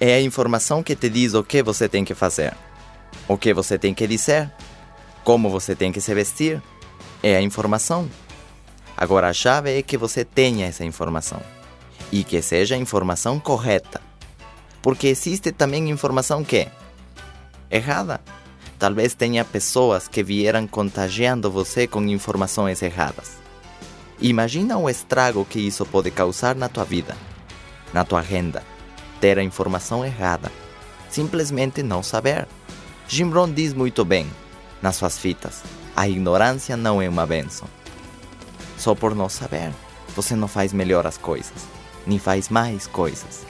é a informação que te diz o que você tem que fazer, o que você tem que dizer, como você tem que se vestir. É a informação. Agora, a chave é que você tenha essa informação e que seja a informação correta. Porque existe também informação que é errada. Talvez tenha pessoas que vieram contagiando você com informações erradas. Imagina o estrago que isso pode causar na tua vida, na tua agenda. Ter a informação errada. Simplesmente não saber. Jim Brown diz muito bem, nas suas fitas, a ignorância não é uma benção. Só por não saber, você não faz melhor as coisas, nem faz mais coisas.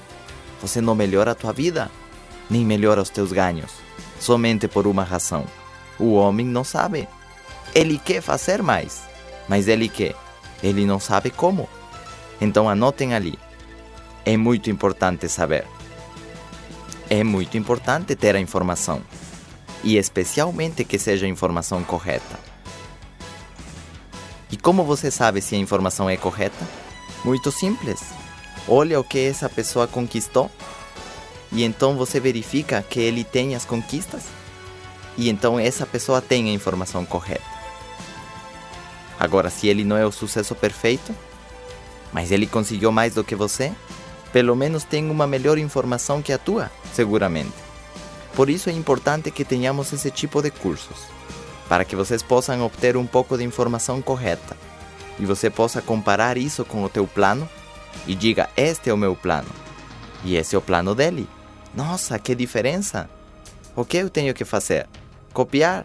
Você não melhora a tua vida, nem melhora os teus ganhos somente por uma razão. O homem não sabe. Ele quer fazer mais, mas ele quer. Ele não sabe como. Então anotem ali. É muito importante saber. É muito importante ter a informação. E especialmente que seja a informação correta. E como você sabe se a informação é correta? Muito simples. Olha o que essa pessoa conquistou e então você verifica que ele tem as conquistas e então essa pessoa tem a informação correta. Agora, se ele não é o sucesso perfeito, mas ele conseguiu mais do que você, pelo menos tem uma melhor informação que a tua, seguramente. Por isso é importante que tenhamos esse tipo de cursos, para que vocês possam obter um pouco de informação correta e você possa comparar isso com o teu plano e diga: Este é o meu plano e esse é o plano dele. Nossa, que diferença! O que eu tenho que fazer? Copiar.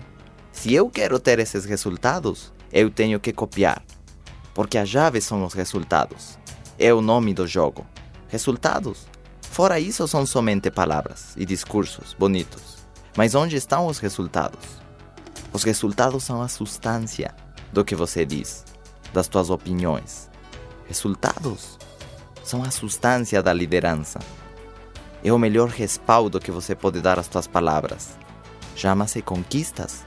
Se eu quero ter esses resultados, eu tenho que copiar. Porque as chaves são os resultados. É o nome do jogo. Resultados. Fora isso, são somente palavras e discursos bonitos. Mas onde estão os resultados? Os resultados são a substância do que você diz, das tuas opiniões. Resultados são a substância da liderança é o melhor respaldo que você pode dar às suas palavras. Chama-se conquistas,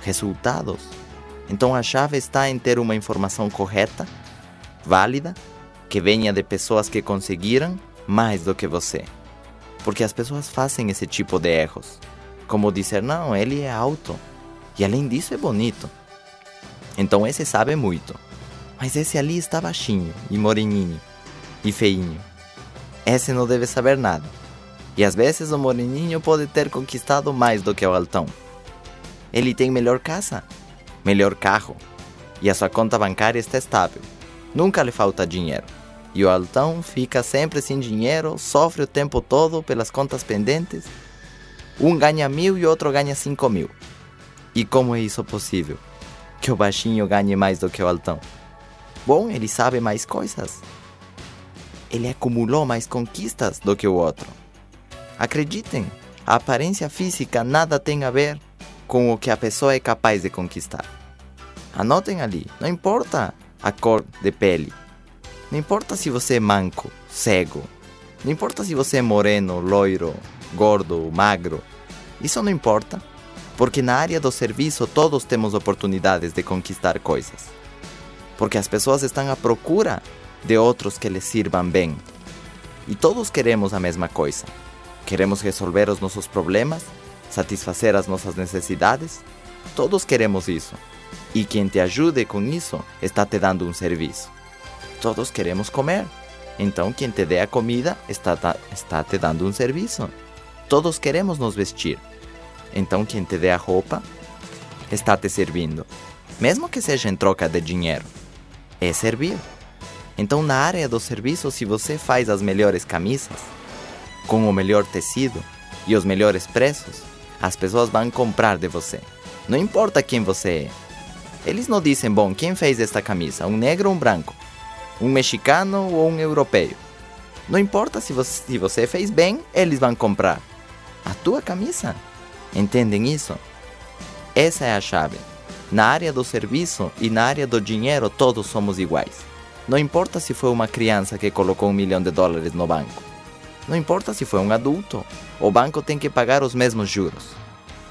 resultados. Então a chave está em ter uma informação correta, válida, que venha de pessoas que conseguiram mais do que você. Porque as pessoas fazem esse tipo de erros. Como dizer, não, ele é alto. E além disso é bonito. Então esse sabe muito. Mas esse ali está baixinho e moreninho e feinho. Esse não deve saber nada. E às vezes o moreninho pode ter conquistado mais do que o altão. Ele tem melhor casa, melhor carro, e a sua conta bancária está estável. Nunca lhe falta dinheiro. E o altão fica sempre sem dinheiro, sofre o tempo todo pelas contas pendentes. Um ganha mil e outro ganha cinco mil. E como é isso possível? Que o baixinho ganhe mais do que o altão? Bom, ele sabe mais coisas. Ele acumulou mais conquistas do que o outro. Acreditem, a aparência física nada tem a ver com o que a pessoa é capaz de conquistar. Anotem ali, não importa a cor de pele, não importa se você é manco, cego, não importa se você é moreno, loiro, gordo, magro, isso não importa, porque na área do serviço todos temos oportunidades de conquistar coisas. Porque as pessoas estão à procura de outros que lhes sirvam bem. E todos queremos a mesma coisa. Queremos resolver os nossos problemas, satisfazer as nossas necessidades. Todos queremos isso. E quem te ajude com isso está te dando um serviço. Todos queremos comer. Então quem te dê a comida está, está te dando um serviço. Todos queremos nos vestir. Então quem te dê a roupa está te servindo. Mesmo que seja em troca de dinheiro. É servir. Então na área do serviço, se você faz as melhores camisas, com o melhor tecido e os melhores preços, as pessoas vão comprar de você. Não importa quem você é. Eles não dizem, bom, quem fez esta camisa? Um negro ou um branco? Um mexicano ou um europeu? Não importa se você, se você fez bem, eles vão comprar. A tua camisa. Entendem isso? Essa é a chave. Na área do serviço e na área do dinheiro, todos somos iguais. Não importa se foi uma criança que colocou um milhão de dólares no banco. Não importa se foi um adulto, o banco tem que pagar os mesmos juros.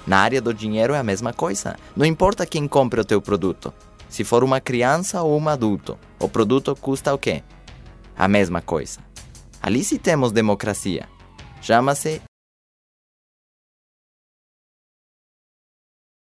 Na área do dinheiro é a mesma coisa. Não importa quem compre o teu produto. Se for uma criança ou um adulto, o produto custa o quê? A mesma coisa. Ali sim temos democracia. Chama-se